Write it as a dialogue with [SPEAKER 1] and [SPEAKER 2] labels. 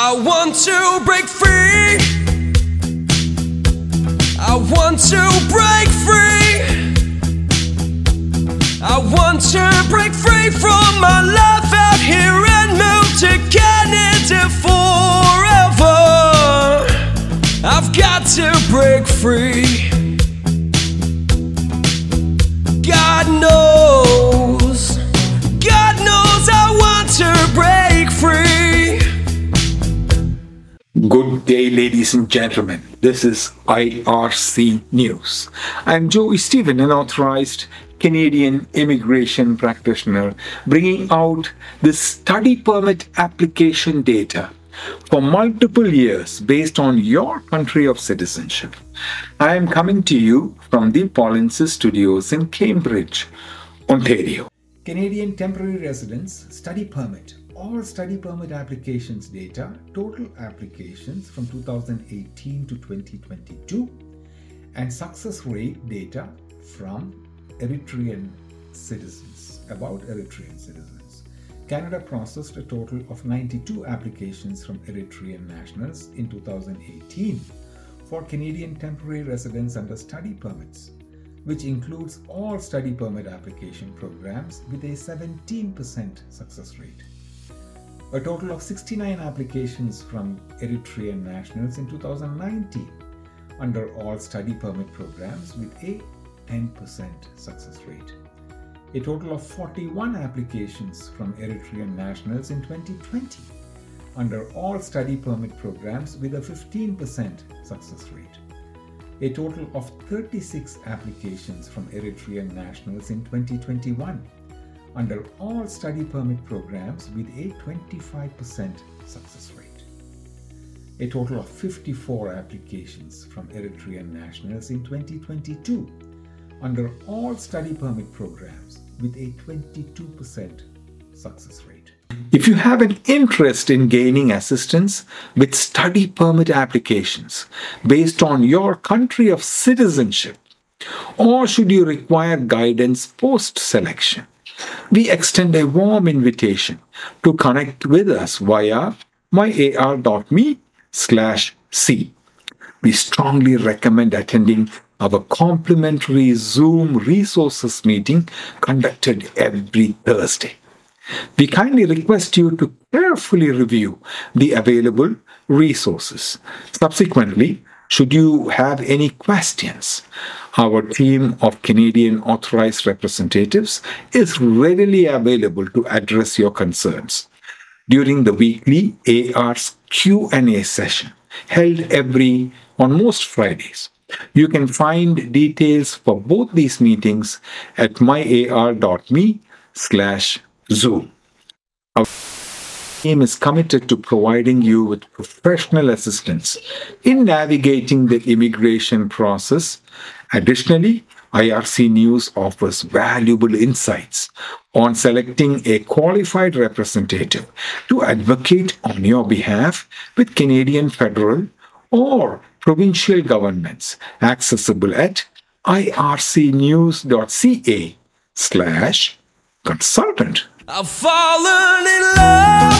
[SPEAKER 1] I want to break free. I want to break free. I want to break free from my life out here and move to Canada forever. I've got to break free.
[SPEAKER 2] Good day, ladies and gentlemen. This is IRC News. I'm Joy Stephen, an authorized Canadian immigration practitioner, bringing out the study permit application data for multiple years based on your country of citizenship. I am coming to you from the Polinsys Studios in Cambridge, Ontario. Canadian temporary residence study permit all study permit applications data, total applications from 2018 to 2022, and success rate data from Eritrean citizens, about Eritrean citizens. Canada processed a total of 92 applications from Eritrean nationals in 2018 for Canadian temporary residence under study permits, which includes all study permit application programs with a 17% success rate a total of 69 applications from Eritrean nationals in 2019 under all study permit programs with a 10% success rate. A total of 41 applications from Eritrean nationals in 2020 under all study permit programs with a 15% success rate. A total of 36 applications from Eritrean nationals in 2021 under all study permit programs with a 25% success rate. A total of 54 applications from Eritrean nationals in 2022 under all study permit programs with a 22% success rate. If you have an interest in gaining assistance with study permit applications based on your country of citizenship, or should you require guidance post selection, we extend a warm invitation to connect with us via myar.me slash c. We strongly recommend attending our complimentary Zoom resources meeting conducted every Thursday. We kindly request you to carefully review the available resources. Subsequently, should you have any questions, our team of Canadian authorized representatives is readily available to address your concerns during the weekly AR's Q&A session held every on most Fridays. You can find details for both these meetings at myar.me slash Zoom. Team is committed to providing you with professional assistance in navigating the immigration process. Additionally, IRC News offers valuable insights on selecting a qualified representative to advocate on your behalf with Canadian federal or provincial governments accessible at ircnews.ca slash consultant.
[SPEAKER 1] I've fallen in love.